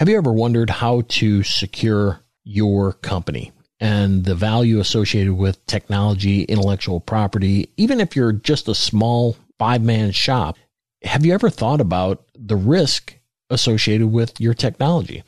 Have you ever wondered how to secure your company and the value associated with technology, intellectual property, even if you're just a small five man shop? Have you ever thought about the risk associated with your technology?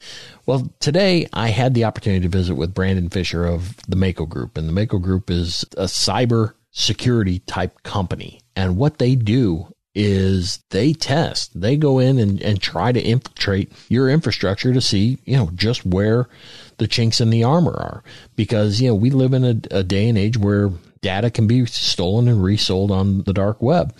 Well, today I had the opportunity to visit with Brandon Fisher of the Mako Group, and the Mako Group is a cyber security type company. And what they do is they test. They go in and, and try to infiltrate your infrastructure to see, you know, just where the chinks in the armor are. Because, you know, we live in a, a day and age where data can be stolen and resold on the dark web.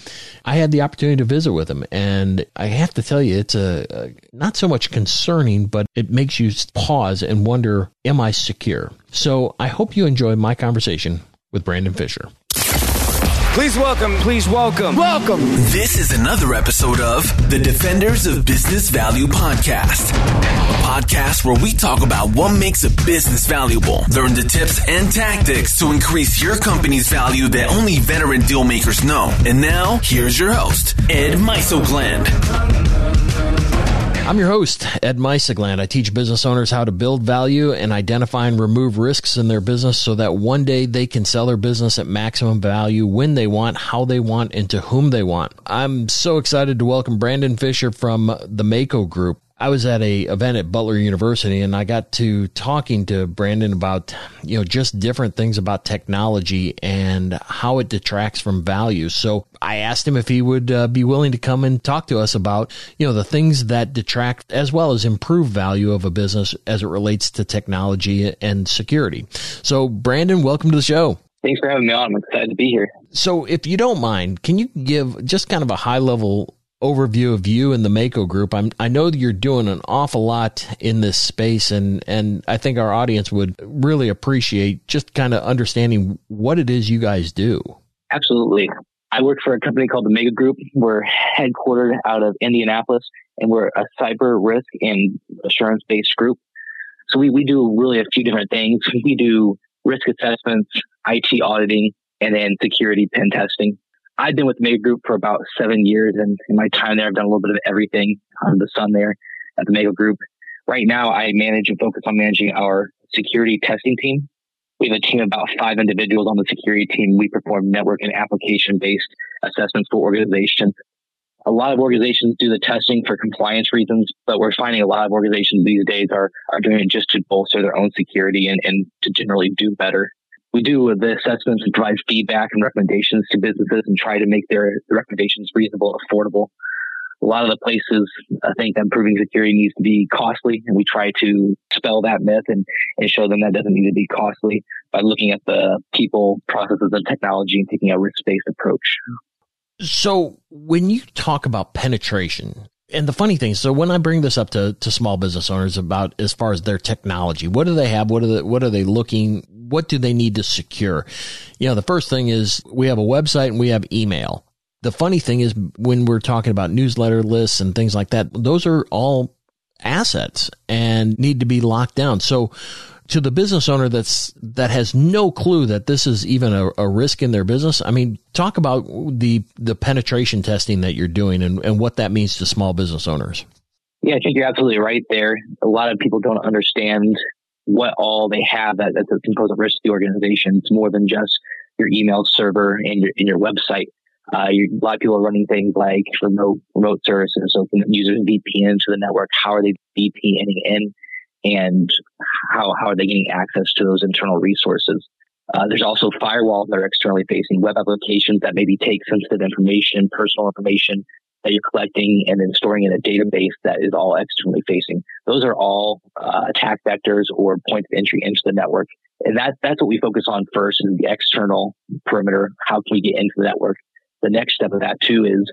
I had the opportunity to visit with him and I have to tell you, it's a, a, not so much concerning, but it makes you pause and wonder, am I secure? So I hope you enjoy my conversation with Brandon Fisher. Please welcome, please welcome, welcome. This is another episode of the Defenders of Business Value podcast, a podcast where we talk about what makes a business valuable, learn the tips and tactics to increase your company's value that only veteran deal makers know. And now, here's your host, Ed Mysogland. I'm your host, Ed Mysogland. I teach business owners how to build value and identify and remove risks in their business so that one day they can sell their business at maximum value when they want, how they want, and to whom they want. I'm so excited to welcome Brandon Fisher from the Mako Group. I was at a event at Butler University and I got to talking to Brandon about, you know, just different things about technology and how it detracts from value. So I asked him if he would uh, be willing to come and talk to us about, you know, the things that detract as well as improve value of a business as it relates to technology and security. So Brandon, welcome to the show. Thanks for having me on. I'm excited to be here. So, if you don't mind, can you give just kind of a high level overview of you and the Mako group. I'm, I know that you're doing an awful lot in this space and, and I think our audience would really appreciate just kind of understanding what it is you guys do. Absolutely. I work for a company called the Mako Group. We're headquartered out of Indianapolis and we're a cyber risk and assurance based group. So we, we do really a few different things. We do risk assessments, IT auditing, and then security pen testing. I've been with Mako Group for about seven years, and in my time there, I've done a little bit of everything under the sun there at the Mako Group. Right now, I manage and focus on managing our security testing team. We have a team of about five individuals on the security team. We perform network and application based assessments for organizations. A lot of organizations do the testing for compliance reasons, but we're finding a lot of organizations these days are, are doing it just to bolster their own security and, and to generally do better we do the assessments and provide feedback and recommendations to businesses and try to make their recommendations reasonable, affordable. A lot of the places I think that improving security needs to be costly, and we try to spell that myth and, and show them that doesn't need to be costly by looking at the people, processes, and technology and taking a risk based approach. So, when you talk about penetration, and the funny thing, so when I bring this up to, to small business owners about as far as their technology, what do they have? What are the, what are they looking? What do they need to secure? You know, the first thing is we have a website and we have email. The funny thing is when we're talking about newsletter lists and things like that, those are all assets and need to be locked down. So to the business owner that's that has no clue that this is even a, a, risk in their business. I mean, talk about the the penetration testing that you're doing and, and what that means to small business owners. Yeah, I think you're absolutely right there. A lot of people don't understand what all they have that, that can pose risk to the organization. It's more than just your email server and your and your website. Uh, a lot of people are running things like remote remote services, so users VPN to the network. How are they VPNing in? And how, how are they getting access to those internal resources. Uh, there's also firewalls that are externally facing web applications that maybe take sensitive information, personal information that you're collecting and then storing in a database that is all externally facing. Those are all uh, attack vectors or points of entry into the network. And that, that's what we focus on first is the external perimeter. How can we get into the network? The next step of that too is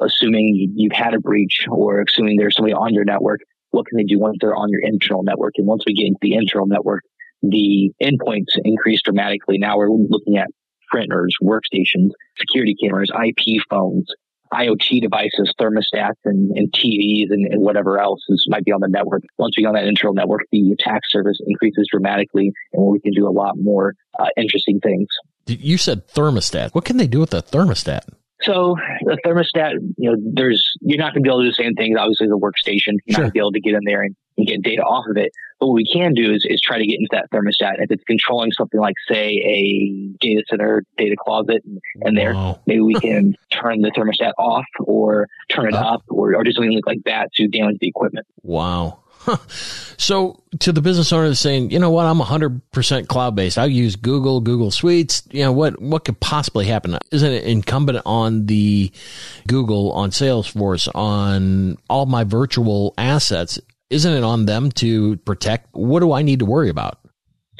assuming you've had a breach or assuming there's somebody on your network, what can they do once they're on your internal network? And once we get into the internal network, the endpoints increase dramatically. Now we're looking at printers, workstations, security cameras, IP phones, IoT devices, thermostats, and, and TVs, and, and, whatever else is, might be on the network. Once we get on that internal network, the attack surface increases dramatically, and we can do a lot more uh, interesting things. You said thermostat. What can they do with a thermostat? So the thermostat, you know, there's you're not going to be able to do the same things. Obviously, the workstation, you're sure. not going to be able to get in there and and get data off of it. But what we can do is, is try to get into that thermostat. If it's controlling something like, say, a data center data closet, and there, wow. maybe we can turn the thermostat off or turn it up, up or, or do something like that to damage the equipment. Wow. So to the business owner saying, you know what, I'm 100% cloud based. I use Google, Google Suites. You know what, what could possibly happen? Isn't it incumbent on the Google, on Salesforce, on all my virtual assets? Isn't it on them to protect? What do I need to worry about?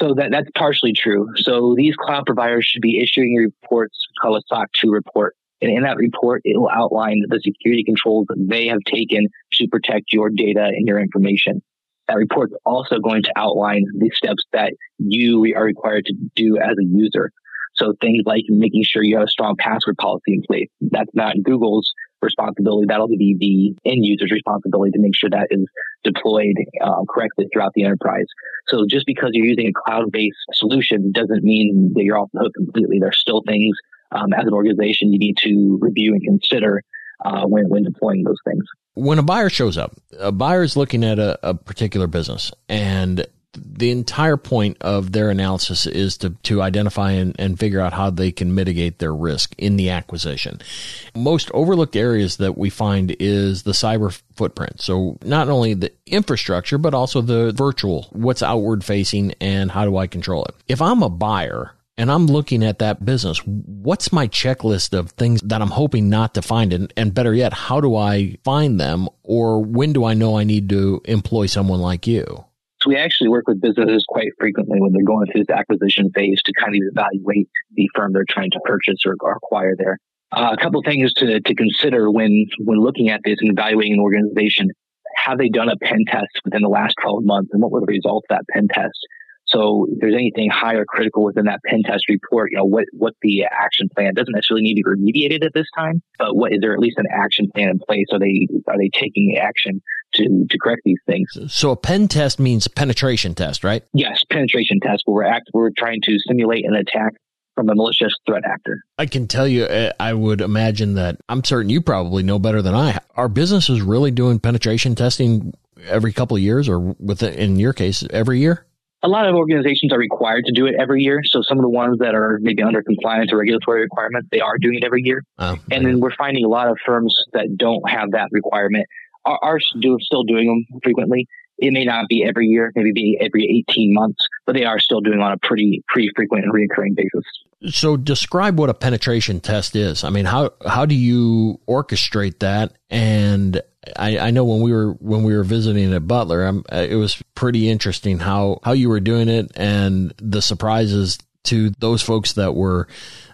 So that, that's partially true. So these cloud providers should be issuing reports called a SOC 2 report. And in that report, it will outline the security controls that they have taken to protect your data and your information. That report is also going to outline the steps that you are required to do as a user. So things like making sure you have a strong password policy in place. That's not Google's responsibility. That'll be the end user's responsibility to make sure that is deployed uh, correctly throughout the enterprise. So just because you're using a cloud-based solution doesn't mean that you're off the hook completely. There's still things um, as an organization you need to review and consider uh, when, when deploying those things. When a buyer shows up, a buyer is looking at a, a particular business and the entire point of their analysis is to, to identify and, and figure out how they can mitigate their risk in the acquisition. Most overlooked areas that we find is the cyber footprint. So not only the infrastructure, but also the virtual, what's outward facing and how do I control it? If I'm a buyer, and I'm looking at that business, what's my checklist of things that I'm hoping not to find? And, and better yet, how do I find them? Or when do I know I need to employ someone like you? So we actually work with businesses quite frequently when they're going through this acquisition phase to kind of evaluate the firm they're trying to purchase or, or acquire there. Uh, a couple things to, to consider when, when looking at this and evaluating an organization. Have they done a pen test within the last 12 months? And what were the results of that pen test? So if there's anything high or critical within that pen test report, you know, what, what the action plan doesn't necessarily need to be remediated at this time, but what is there at least an action plan in place? Are they, are they taking action to, to correct these things? So a pen test means penetration test, right? Yes, penetration test where we're act, we're trying to simulate an attack from a malicious threat actor. I can tell you, uh, I would imagine that I'm certain you probably know better than I. Our business is really doing penetration testing every couple of years or within, in your case, every year? A lot of organizations are required to do it every year. So some of the ones that are maybe under compliance or regulatory requirements, they are doing it every year. Oh, and then we're finding a lot of firms that don't have that requirement are, are do, still doing them frequently. It may not be every year, maybe be every 18 months, but they are still doing on a pretty, pretty frequent and reoccurring basis. So describe what a penetration test is. I mean, how, how do you orchestrate that? And I, I know when we were, when we were visiting at Butler, I'm, uh, it was pretty interesting how, how you were doing it and the surprises to those folks that were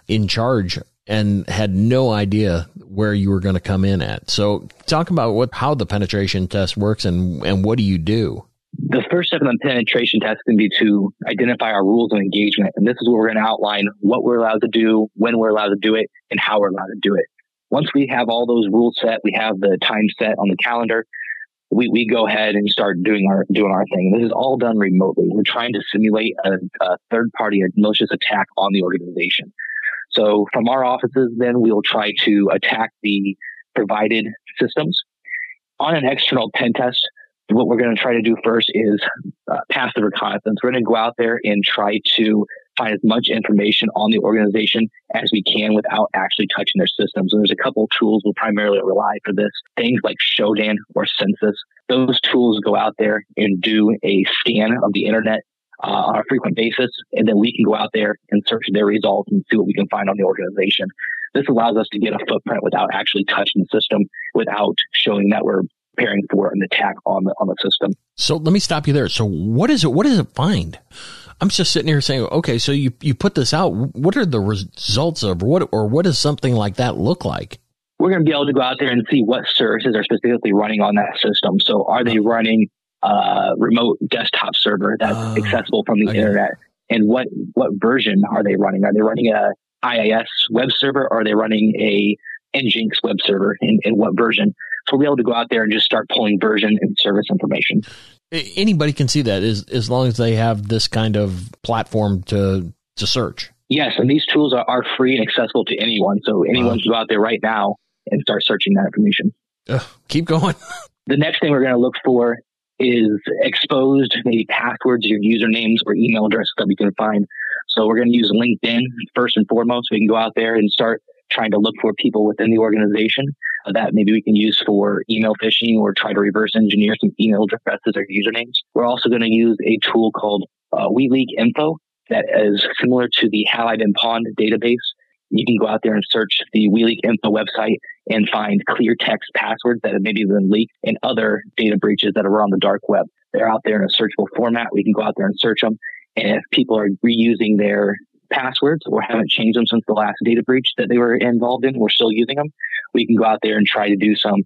in charge and had no idea where you were going to come in at. So talk about what, how the penetration test works and, and what do you do? The first step in the penetration test can be to identify our rules of engagement. And this is where we're going to outline what we're allowed to do, when we're allowed to do it, and how we're allowed to do it. Once we have all those rules set, we have the time set on the calendar. We, we go ahead and start doing our doing our thing. This is all done remotely. We're trying to simulate a, a third party or malicious attack on the organization. So from our offices, then we'll try to attack the provided systems. On an external pen test, what we're going to try to do first is uh, passive reconnaissance. We're going to go out there and try to find as much information on the organization as we can without actually touching their systems. And there's a couple tools we'll primarily rely for this. Things like Shodan or Censys. Those tools go out there and do a scan of the internet uh, on a frequent basis, and then we can go out there and search their results and see what we can find on the organization. This allows us to get a footprint without actually touching the system, without showing that we're preparing for an attack on the on the system. So let me stop you there. So what is it? What does it find? I'm just sitting here saying, okay, so you you put this out. What are the results of what or what does something like that look like? We're going to be able to go out there and see what services are specifically running on that system. So are they running a remote desktop server that's uh, accessible from the okay. internet? And what what version are they running? Are they running a IIS web server or are they running a Nginx web server in, in what version? So we'll be able to go out there and just start pulling version and service information. Anybody can see that as, as long as they have this kind of platform to, to search. Yes, and these tools are, are free and accessible to anyone. So anyone can go out there right now and start searching that information. keep going. the next thing we're going to look for is exposed, maybe passwords, your usernames or email addresses that we can find. So we're going to use LinkedIn first and foremost. We can go out there and start trying to look for people within the organization that maybe we can use for email phishing or try to reverse engineer some email addresses or usernames. We're also going to use a tool called uh, WeLeak Info that is similar to the Have I Been database. You can go out there and search the WeLeak Info website and find clear text passwords that have maybe been leaked and other data breaches that are on the dark web. They're out there in a searchable format. We can go out there and search them. And if people are reusing their passwords or haven't changed them since the last data breach that they were involved in, we're still using them, we can go out there and try to do some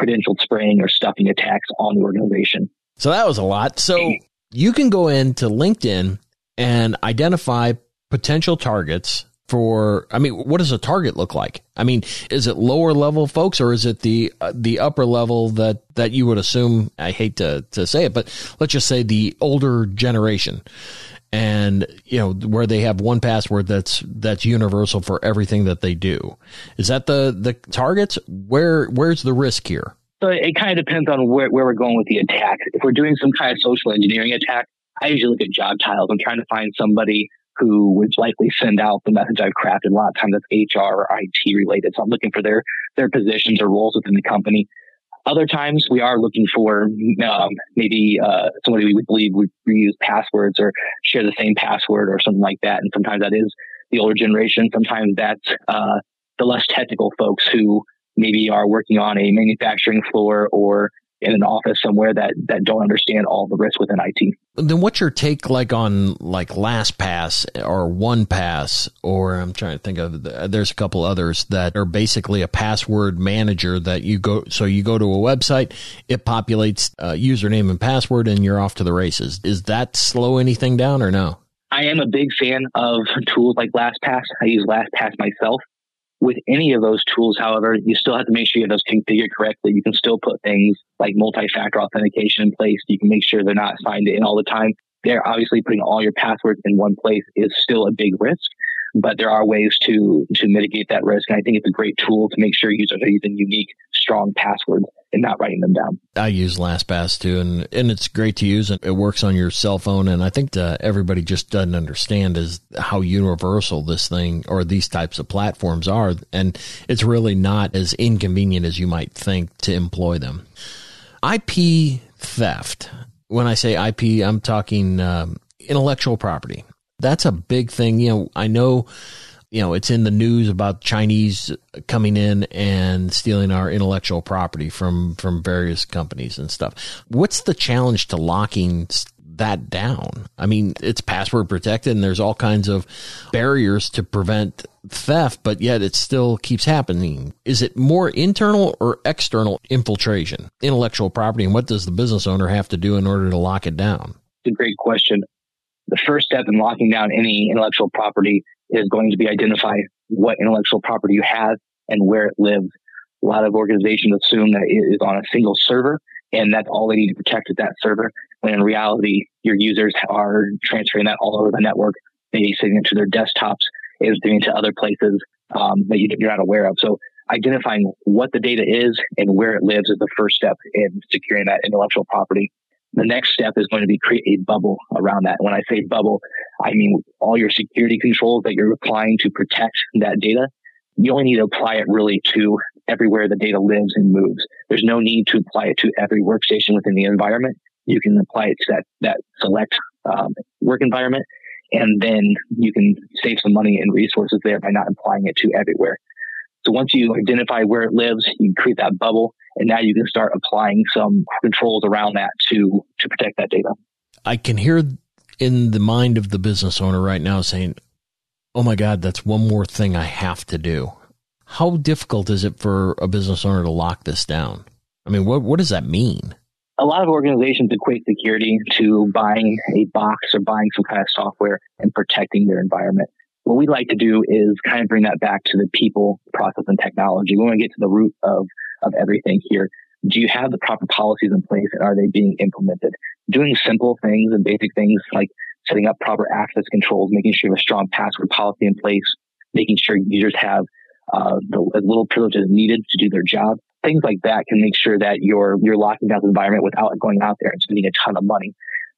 credentialed spraying or stuffing attacks on the organization. So that was a lot. So you can go into LinkedIn and identify potential targets for i mean what does a target look like i mean is it lower level folks or is it the uh, the upper level that that you would assume i hate to to say it but let's just say the older generation and you know where they have one password that's that's universal for everything that they do is that the the targets where where's the risk here so it kind of depends on where, where we're going with the attack if we're doing some kind of social engineering attack i usually look at job titles i'm trying to find somebody who would likely send out the message I've crafted. A lot of times it's HR or IT related. So I'm looking for their, their positions or roles within the company. Other times we are looking for um, maybe uh, somebody we believe would reuse passwords or share the same password or something like that. And sometimes that is the older generation. Sometimes that's uh, the less technical folks who maybe are working on a manufacturing floor or in an office somewhere that that don't understand all the risks within IT. Then what's your take like on like LastPass or OnePass or I'm trying to think of there's a couple others that are basically a password manager that you go so you go to a website it populates uh, username and password and you're off to the races. Is that slow anything down or no? I am a big fan of tools like LastPass. I use LastPass myself. With any of those tools, however, you still have to make sure you have those configured correctly. You can still put things like multi-factor authentication in place. You can make sure they're not signed in all the time. They're obviously putting all your passwords in one place is still a big risk, but there are ways to to mitigate that risk. And I think it's a great tool to make sure users are using unique, strong passwords and not writing them down. I use LastPass too, and and it's great to use. And it works on your cell phone. And I think uh, everybody just doesn't understand is how universal this thing or these types of platforms are, and it's really not as inconvenient as you might think to employ them. IP theft. When I say IP, I'm talking um, intellectual property. That's a big thing. You know, I know you know, it's in the news about Chinese coming in and stealing our intellectual property from from various companies and stuff. What's the challenge to locking that down? I mean, it's password protected and there's all kinds of barriers to prevent theft, but yet it still keeps happening. Is it more internal or external infiltration, intellectual property, and what does the business owner have to do in order to lock it down? It's a great question. The first step in locking down any intellectual property is going to be identify what intellectual property you have and where it lives. A lot of organizations assume that it is on a single server and that's all they need to protect is that server. When in reality, your users are transferring that all over the network, maybe sending it to their desktops, is doing it to other places um, that you're not aware of. So identifying what the data is and where it lives is the first step in securing that intellectual property. The next step is going to be create a bubble around that. When I say bubble, I mean all your security controls that you're applying to protect that data. You only need to apply it really to everywhere the data lives and moves. There's no need to apply it to every workstation within the environment. You can apply it to that, that select um, work environment, and then you can save some money and resources there by not applying it to everywhere. So once you identify where it lives, you create that bubble and now you can start applying some controls around that to to protect that data. I can hear in the mind of the business owner right now saying, "Oh my God, that's one more thing I have to do." How difficult is it for a business owner to lock this down? I mean, what what does that mean? A lot of organizations equate security to buying a box or buying some kind of software and protecting their environment. What we like to do is kind of bring that back to the people, process, and technology. We want to get to the root of of everything here. Do you have the proper policies in place and are they being implemented? Doing simple things and basic things like setting up proper access controls, making sure you have a strong password policy in place, making sure users have uh, the, as little privileges needed to do their job. things like that can make sure that you're you're locking down the environment without going out there and spending a ton of money.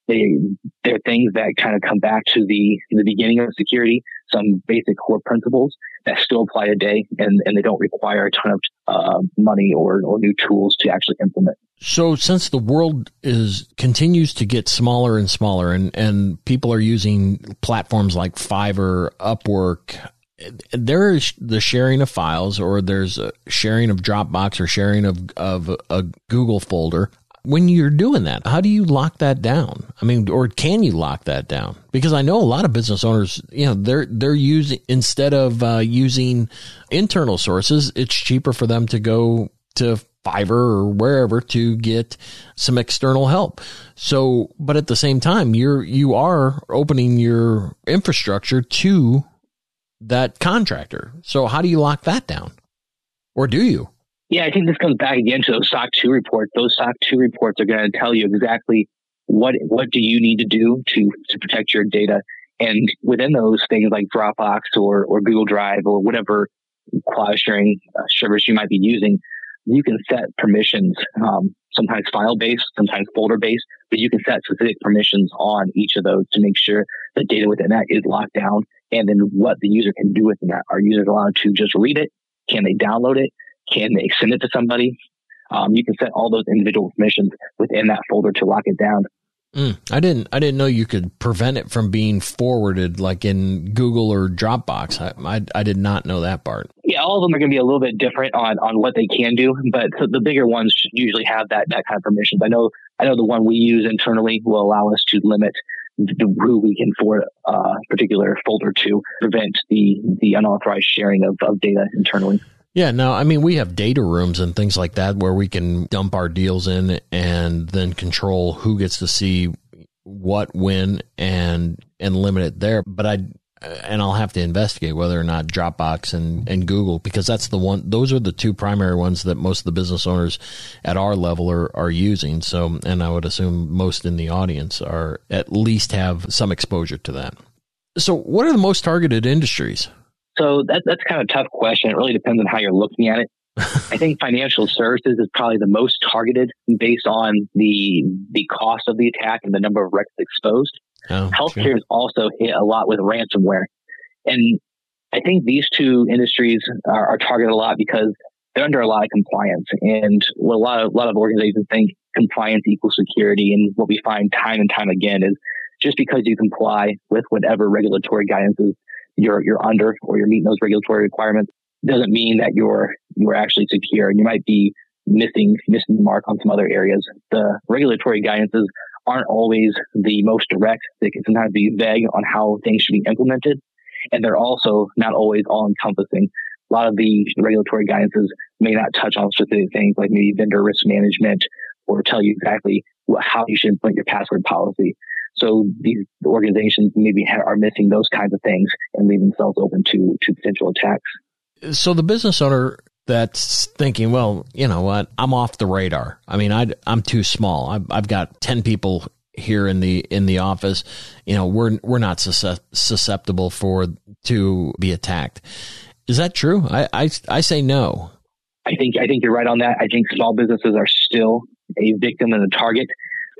They they're things that kind of come back to the the beginning of security, some basic core principles that still apply today, and and they don't require a ton of uh, money or or new tools to actually implement. So since the world is continues to get smaller and smaller and, and people are using platforms like Fiverr, Upwork, there is the sharing of files or there's a sharing of Dropbox or sharing of, of a Google folder. When you're doing that, how do you lock that down? I mean, or can you lock that down? Because I know a lot of business owners, you know, they're, they're using, instead of uh, using internal sources, it's cheaper for them to go to Fiverr or wherever to get some external help. So, but at the same time, you're, you are opening your infrastructure to that contractor. So how do you lock that down? Or do you? Yeah, I think this comes back again to those SOC 2 reports. Those SOC 2 reports are going to tell you exactly what, what do you need to do to, to protect your data. And within those things like Dropbox or, or Google Drive or whatever cloud sharing uh, service you might be using, you can set permissions, um, sometimes file based, sometimes folder based, but you can set specific permissions on each of those to make sure the data within that is locked down and then what the user can do within that. Are users allowed to just read it? Can they download it? Can they send it to somebody? Um, you can set all those individual permissions within that folder to lock it down. Mm, I didn't. I didn't know you could prevent it from being forwarded, like in Google or Dropbox. I, I, I did not know that part. Yeah, all of them are going to be a little bit different on, on what they can do, but the bigger ones usually have that that kind of permissions. I know. I know the one we use internally will allow us to limit the, who we can forward a uh, particular folder to prevent the the unauthorized sharing of, of data internally. Yeah, no, I mean, we have data rooms and things like that where we can dump our deals in and then control who gets to see what, when, and, and limit it there. But I, and I'll have to investigate whether or not Dropbox and, and Google, because that's the one, those are the two primary ones that most of the business owners at our level are, are using. So, and I would assume most in the audience are at least have some exposure to that. So what are the most targeted industries? So that, that's kind of a tough question. It really depends on how you're looking at it. I think financial services is probably the most targeted based on the the cost of the attack and the number of records exposed. Oh, Healthcare sure. is also hit a lot with ransomware, and I think these two industries are, are, targeted a lot because they're under a lot of compliance. And what a lot of a lot of organizations think compliance equals security, and what we find time and time again is just because you comply with whatever regulatory guidance is you're you're under or you're meeting those regulatory requirements doesn't mean that you're you're actually secure and you might be missing missing the mark on some other areas. The regulatory guidances aren't always the most direct. They can sometimes be vague on how things should be implemented. And they're also not always all encompassing. A lot of the regulatory guidances may not touch on specific things like maybe vendor risk management or tell you exactly how you should implement your password policy. So these organizations maybe are missing those kinds of things and leave themselves open to, to potential attacks. So the business owner that's thinking, well, you know what, I'm off the radar. I mean, I, I'm too small. I've, I've got 10 people here in the in the office. You know we're we're not susceptible for to be attacked. Is that true? I i, I say no. I think i think you're right on that. I think small businesses are still a victim and a target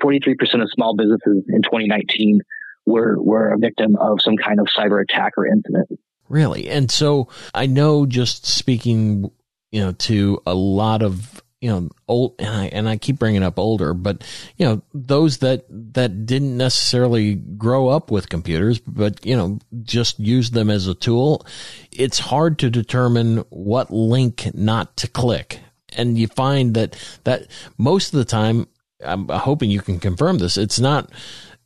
43% of small businesses in 2019 were, were a victim of some kind of cyber attack or incident. Really? And so I know just speaking, you know, to a lot of, you know, old, and I, and I keep bringing up older, but, you know, those that, that didn't necessarily grow up with computers, but, you know, just use them as a tool. It's hard to determine what link not to click and you find that that most of the time I'm hoping you can confirm this. It's not,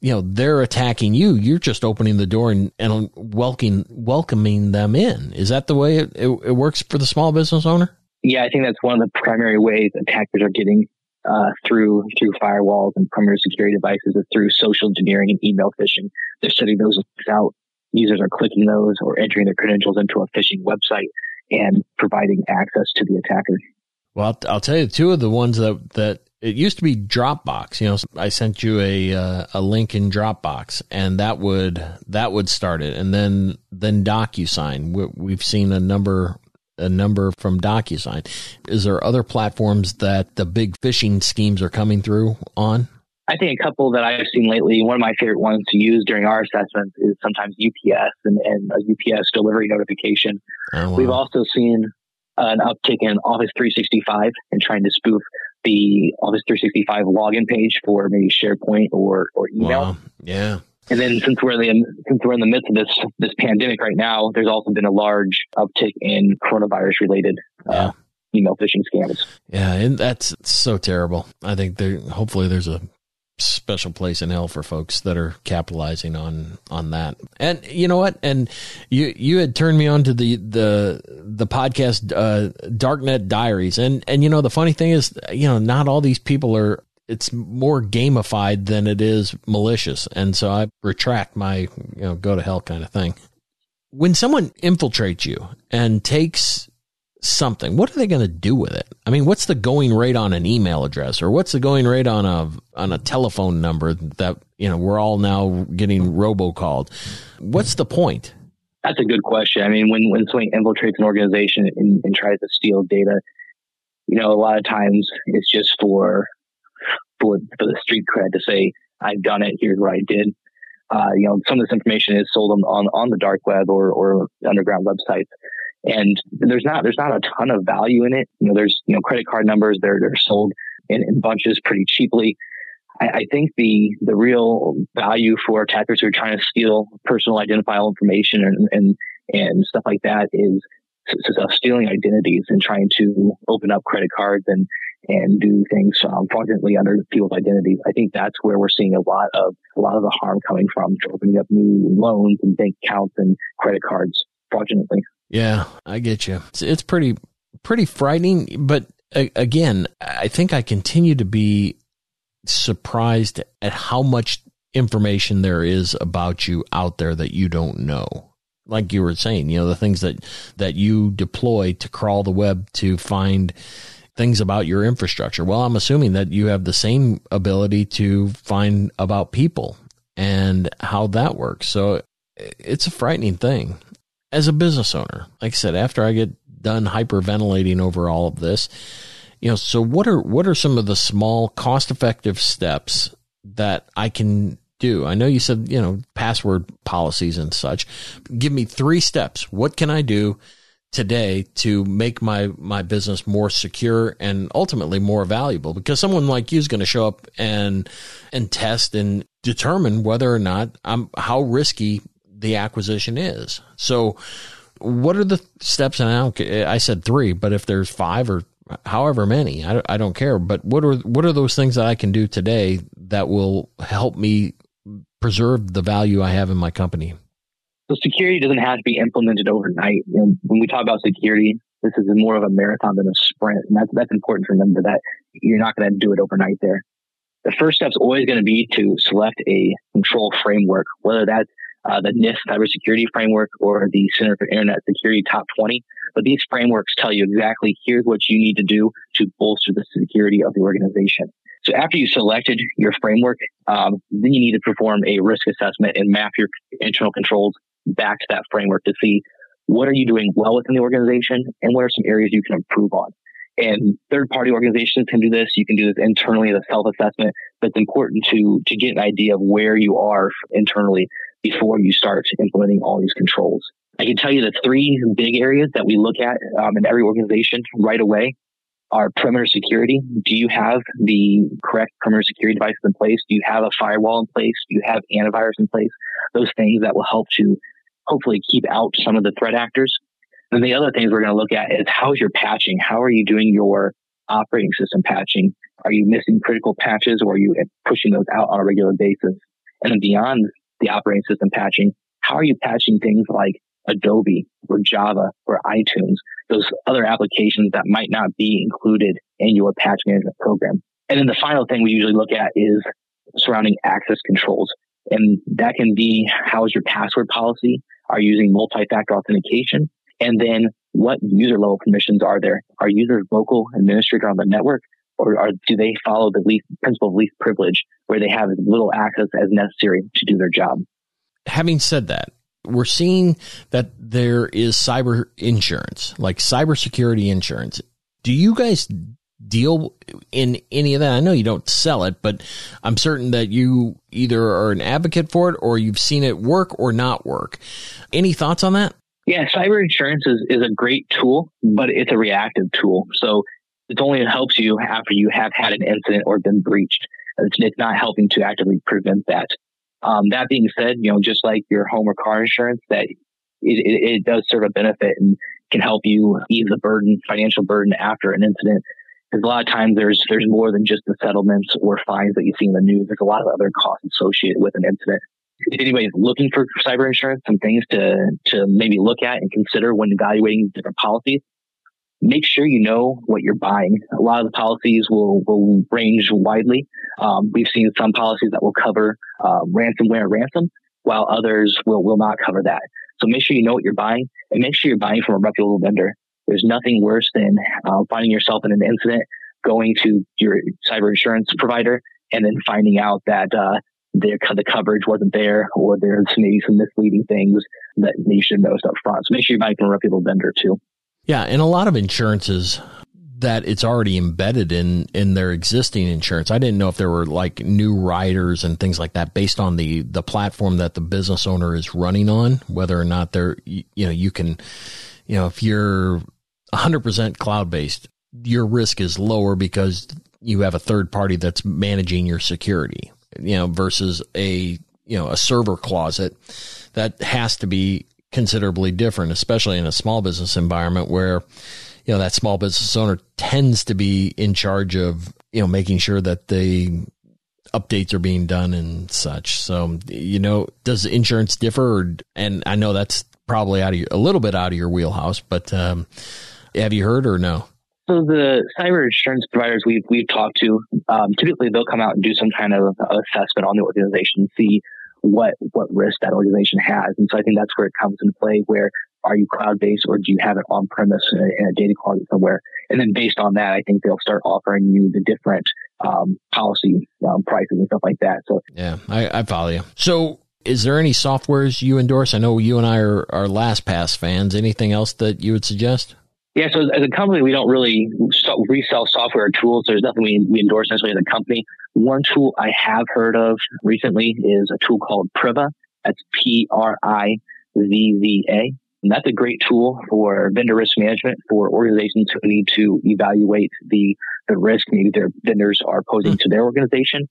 you know, they're attacking you. You're just opening the door and, and welcoming, welcoming them in. Is that the way it, it, it, works for the small business owner? Yeah, I think that's one of the primary ways attackers are getting uh, through through firewalls and primary security devices is through social engineering and email phishing. They're setting those out. Users are clicking those or entering their credentials into a phishing website and providing access to the attacker. Well, I'll tell you, two of the ones that that it used to be Dropbox. You know, I sent you a uh, a link in Dropbox, and that would that would start it, and then then DocuSign. We, we've seen a number a number from DocuSign. Is there other platforms that the big phishing schemes are coming through on? I think a couple that I've seen lately, one of my favorite ones to use during our assessments is sometimes UPS and, and a UPS delivery notification. Oh, wow. We've also seen an uptick in Office 365 and trying to spoof the Office 365 login page for maybe SharePoint or, or email. Wow. Yeah. And then since we're in the, since we're in the midst of this this pandemic right now, there's also been a large uptick in coronavirus related uh, yeah. email phishing scams. Yeah, and that's so terrible. I think there hopefully there's a special place in hell for folks that are capitalizing on on that. And you know what? And you you had turned me on to the the the podcast uh, Darknet Diaries. And and you know the funny thing is, you know, not all these people are it's more gamified than it is malicious. And so I retract my, you know, go to hell kind of thing. When someone infiltrates you and takes something, what are they going to do with it? I mean, what's the going rate on an email address or what's the going rate on a on a telephone number that, you know, we're all now getting robocalled? What's the point? That's a good question. I mean, when when someone infiltrates an organization and, and tries to steal data, you know, a lot of times it's just for for, for the street cred to say, I've done it. Here's what I did. Uh, you know, some of this information is sold on, on the dark web or, or underground websites. And there's not, there's not a ton of value in it. You know, there's, you know, credit card numbers, they're, they're sold in, in bunches pretty cheaply. I, I think the, the real value for attackers who are trying to steal personal identifiable information and, and, and stuff like that is stealing identities and trying to open up credit cards and, and do things um, fraudulently under people's identities. I think that's where we're seeing a lot of a lot of the harm coming from, opening up new loans and bank accounts and credit cards fraudulently. Yeah, I get you. It's, it's pretty pretty frightening, but again, I think I continue to be surprised at how much information there is about you out there that you don't know like you were saying, you know, the things that, that you deploy to crawl the web to find things about your infrastructure. Well, I'm assuming that you have the same ability to find about people and how that works. So it's a frightening thing as a business owner. Like I said, after I get done hyperventilating over all of this, you know, so what are, what are some of the small cost effective steps that I can do? I know you said, you know, password policies and such. Give me three steps. What can I do today to make my my business more secure and ultimately more valuable because someone like you is going to show up and and test and determine whether or not I'm how risky the acquisition is. So what are the steps and I don't I said 3 but if there's 5 or however many I, I don't care but what are what are those things that I can do today that will help me preserve the value I have in my company? So security doesn't have to be implemented overnight. Know, when we talk about security, this is more of a marathon than a sprint. And that's, that's important to remember that you're not going to do it overnight there. The first step is always going to be to select a control framework, whether that's uh, the NIST cybersecurity framework or the Center for Internet Security Top 20. But these frameworks tell you exactly here's what you need to do to bolster the security of the organization. So after you selected your framework, um, then you need to perform a risk assessment and map your internal controls back to that framework to see what are you doing well within the organization and what are some areas you can improve on. And third party organizations can do this. You can do this internally as a self assessment, but it's important to, to get an idea of where you are internally before you start implementing all these controls. I can tell you the three big areas that we look at um, in every organization right away are perimeter security. Do you have the correct perimeter security devices in place? Do you have a firewall in place? Do you have antivirus in place? Those things that will help to hopefully keep out some of the threat actors. And the other things we're going to look at is how's your patching? How are you doing your operating system patching? Are you missing critical patches or are you pushing those out on a regular basis? And then beyond the operating system patching, how are you patching things like Adobe or Java or iTunes, those other applications that might not be included in your patch management program? And then the final thing we usually look at is surrounding access controls. And that can be how's your password policy? Are you using multi-factor authentication? And then what user level permissions are there? Are users local administrator on the network or are, do they follow the least, principle of least privilege where they have as little access as necessary to do their job? Having said that, we're seeing that there is cyber insurance, like cybersecurity insurance. Do you guys deal in any of that? I know you don't sell it, but I'm certain that you either are an advocate for it or you've seen it work or not work. Any thoughts on that? Yeah, cyber insurance is, is a great tool, but it's a reactive tool. So it only helps you after you have had an incident or been breached. It's, it's not helping to actively prevent that. Um, that being said, you know, just like your home or car insurance, that it, it, it does serve a benefit and can help you ease the burden, financial burden after an incident. Because a lot of times there's there's more than just the settlements or fines that you see in the news. There's a lot of other costs associated with an incident. If anybody's looking for cyber insurance, some things to to maybe look at and consider when evaluating different policies, make sure you know what you're buying. A lot of the policies will, will range widely. Um, we've seen some policies that will cover uh, ransomware ransom, while others will, will not cover that. So make sure you know what you're buying and make sure you're buying from a reputable vendor. There's nothing worse than uh, finding yourself in an incident, going to your cyber insurance provider, and then finding out that uh, the, the coverage wasn't there or there's maybe some misleading things that you should know up front. So make sure you're buying from a reputable vendor too. Yeah, and a lot of insurances that it's already embedded in in their existing insurance. I didn't know if there were like new riders and things like that based on the the platform that the business owner is running on, whether or not they're you know you can you know if you're 100% cloud based, your risk is lower because you have a third party that's managing your security, you know, versus a you know a server closet that has to be considerably different, especially in a small business environment where, you know, that small business owner tends to be in charge of, you know, making sure that the updates are being done and such. So, you know, does insurance differ? Or, and I know that's probably out of your, a little bit out of your wheelhouse, but um, have you heard or no? So the cyber insurance providers we've we've talked to, um, typically they'll come out and do some kind of assessment on the organization, see what what risk that organization has. And so I think that's where it comes into play. Where are you cloud based or do you have it on premise in a, in a, data closet somewhere? And then based on that, I think they'll start offering you the different um, policy um, prices and stuff like that. So yeah, I, I follow you. So is there any softwares you endorse? I know you and I are, are LastPass fans. Anything else that you would suggest? Yeah, so as a company, we don't really resell software or tools. There's nothing we, we endorse necessarily as a company. One tool I have heard of recently is a tool called Privva. That's P R I V V A. And that's a great tool for vendor risk management for organizations who need to evaluate the, the risk maybe their vendors are posing mm-hmm. to their organization.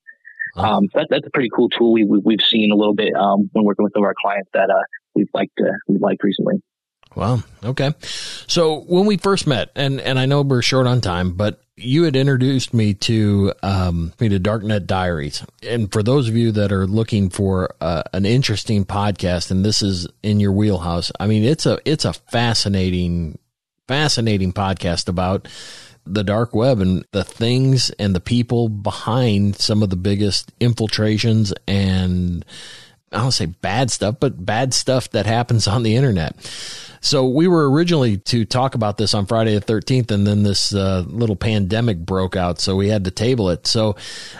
Um, so that, that's a pretty cool tool we, we, have seen a little bit um, when working with some of our clients that uh, we've liked uh, we've liked recently. Wow. Okay. So when we first met, and, and I know we're short on time, but you had introduced me to um, me to Darknet Diaries, and for those of you that are looking for uh, an interesting podcast, and this is in your wheelhouse, I mean it's a it's a fascinating fascinating podcast about the dark web and the things and the people behind some of the biggest infiltrations and I don't say bad stuff, but bad stuff that happens on the internet. So we were originally to talk about this on Friday the 13th, and then this uh, little pandemic broke out, so we had to table it. So,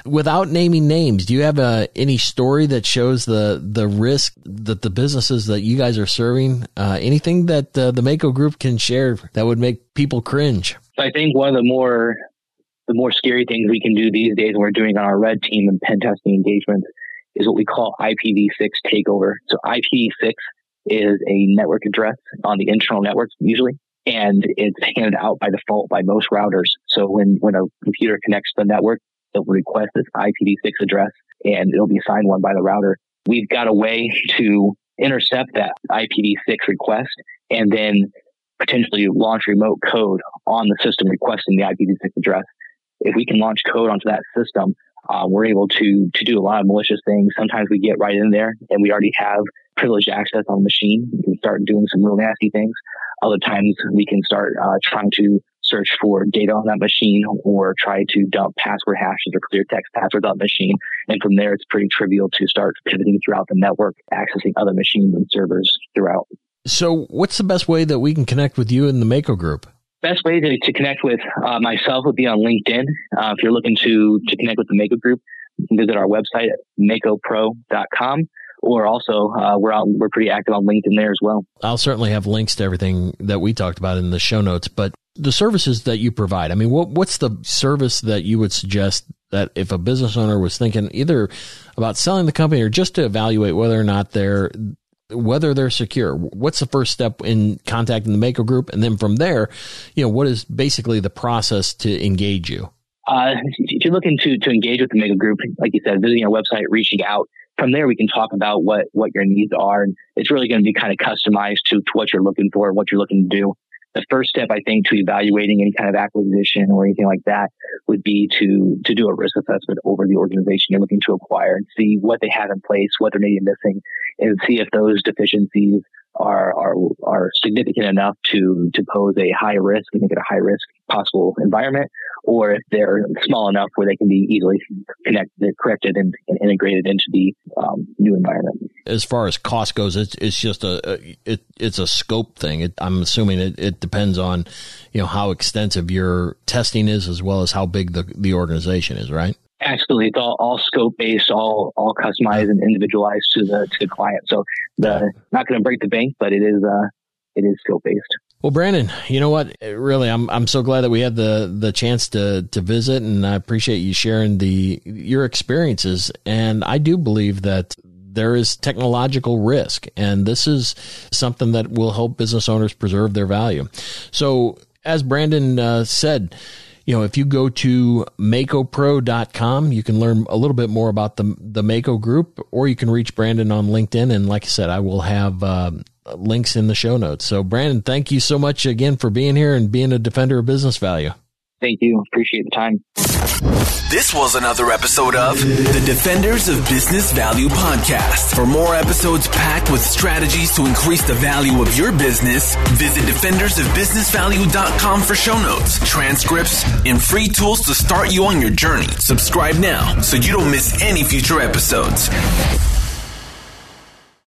without naming names, do you have uh, any story that shows the the risk that the businesses that you guys are serving? Uh, anything that uh, the Mako Group can share that would make people cringe? I think one of the more the more scary things we can do these days, we're doing on our red team and pen testing engagements, is what we call IPv6 takeover. So IPv6 is a network address on the internal network usually, and it's handed out by default by most routers. So when, when a computer connects to the network, it'll request this IPv6 address and it'll be assigned one by the router. We've got a way to intercept that IPv6 request and then potentially launch remote code on the system requesting the IPv6 address. If we can launch code onto that system, uh, we're able to to do a lot of malicious things. Sometimes we get right in there and we already have privileged access on the machine. We can start doing some real nasty things. Other times we can start uh, trying to search for data on that machine or try to dump password hashes or clear text passwords on the machine. And from there, it's pretty trivial to start pivoting throughout the network, accessing other machines and servers throughout. So what's the best way that we can connect with you in the Mako group? Best way to, to connect with uh, myself would be on LinkedIn. Uh, if you're looking to, to connect with the Mako group, you can visit our website at makopro.com or also uh, we're out, we're pretty active on LinkedIn there as well. I'll certainly have links to everything that we talked about in the show notes, but the services that you provide. I mean, what, what's the service that you would suggest that if a business owner was thinking either about selling the company or just to evaluate whether or not they're whether they're secure. What's the first step in contacting the Mako group? And then from there, you know, what is basically the process to engage you? Uh, if you're looking to, to engage with the Mako group, like you said, visiting our website, reaching out, from there we can talk about what, what your needs are. And it's really going to be kind of customized to, to what you're looking for, what you're looking to do the first step, I think, to evaluating any kind of acquisition or anything like that would be to, to do a risk assessment over the organization you're looking to acquire and see what they have in place, what they're maybe missing, and see if those deficiencies are, are, are significant enough to, to pose a high risk and make it a high risk possible environment, or if they're small enough where they can be easily connected, corrected and, and integrated into the um, new environment. As far as cost goes, it's, it's just a, a it, it's a scope thing. It, I'm assuming it, it depends on, you know, how extensive your testing is as well as how big the, the organization is, right? Absolutely, it's all, all scope based, all all customized and individualized to the to the client. So the not going to break the bank, but it is uh it is scope based. Well, Brandon, you know what? Really, I'm I'm so glad that we had the the chance to to visit, and I appreciate you sharing the your experiences. And I do believe that there is technological risk, and this is something that will help business owners preserve their value. So, as Brandon uh, said, you know, if you go to makopro.com, you can learn a little bit more about the, the Mako group, or you can reach Brandon on LinkedIn. And like I said, I will have uh, links in the show notes. So, Brandon, thank you so much again for being here and being a defender of business value. Thank you. Appreciate the time. This was another episode of the Defenders of Business Value podcast. For more episodes packed with strategies to increase the value of your business, visit defendersofbusinessvalue.com for show notes, transcripts, and free tools to start you on your journey. Subscribe now so you don't miss any future episodes.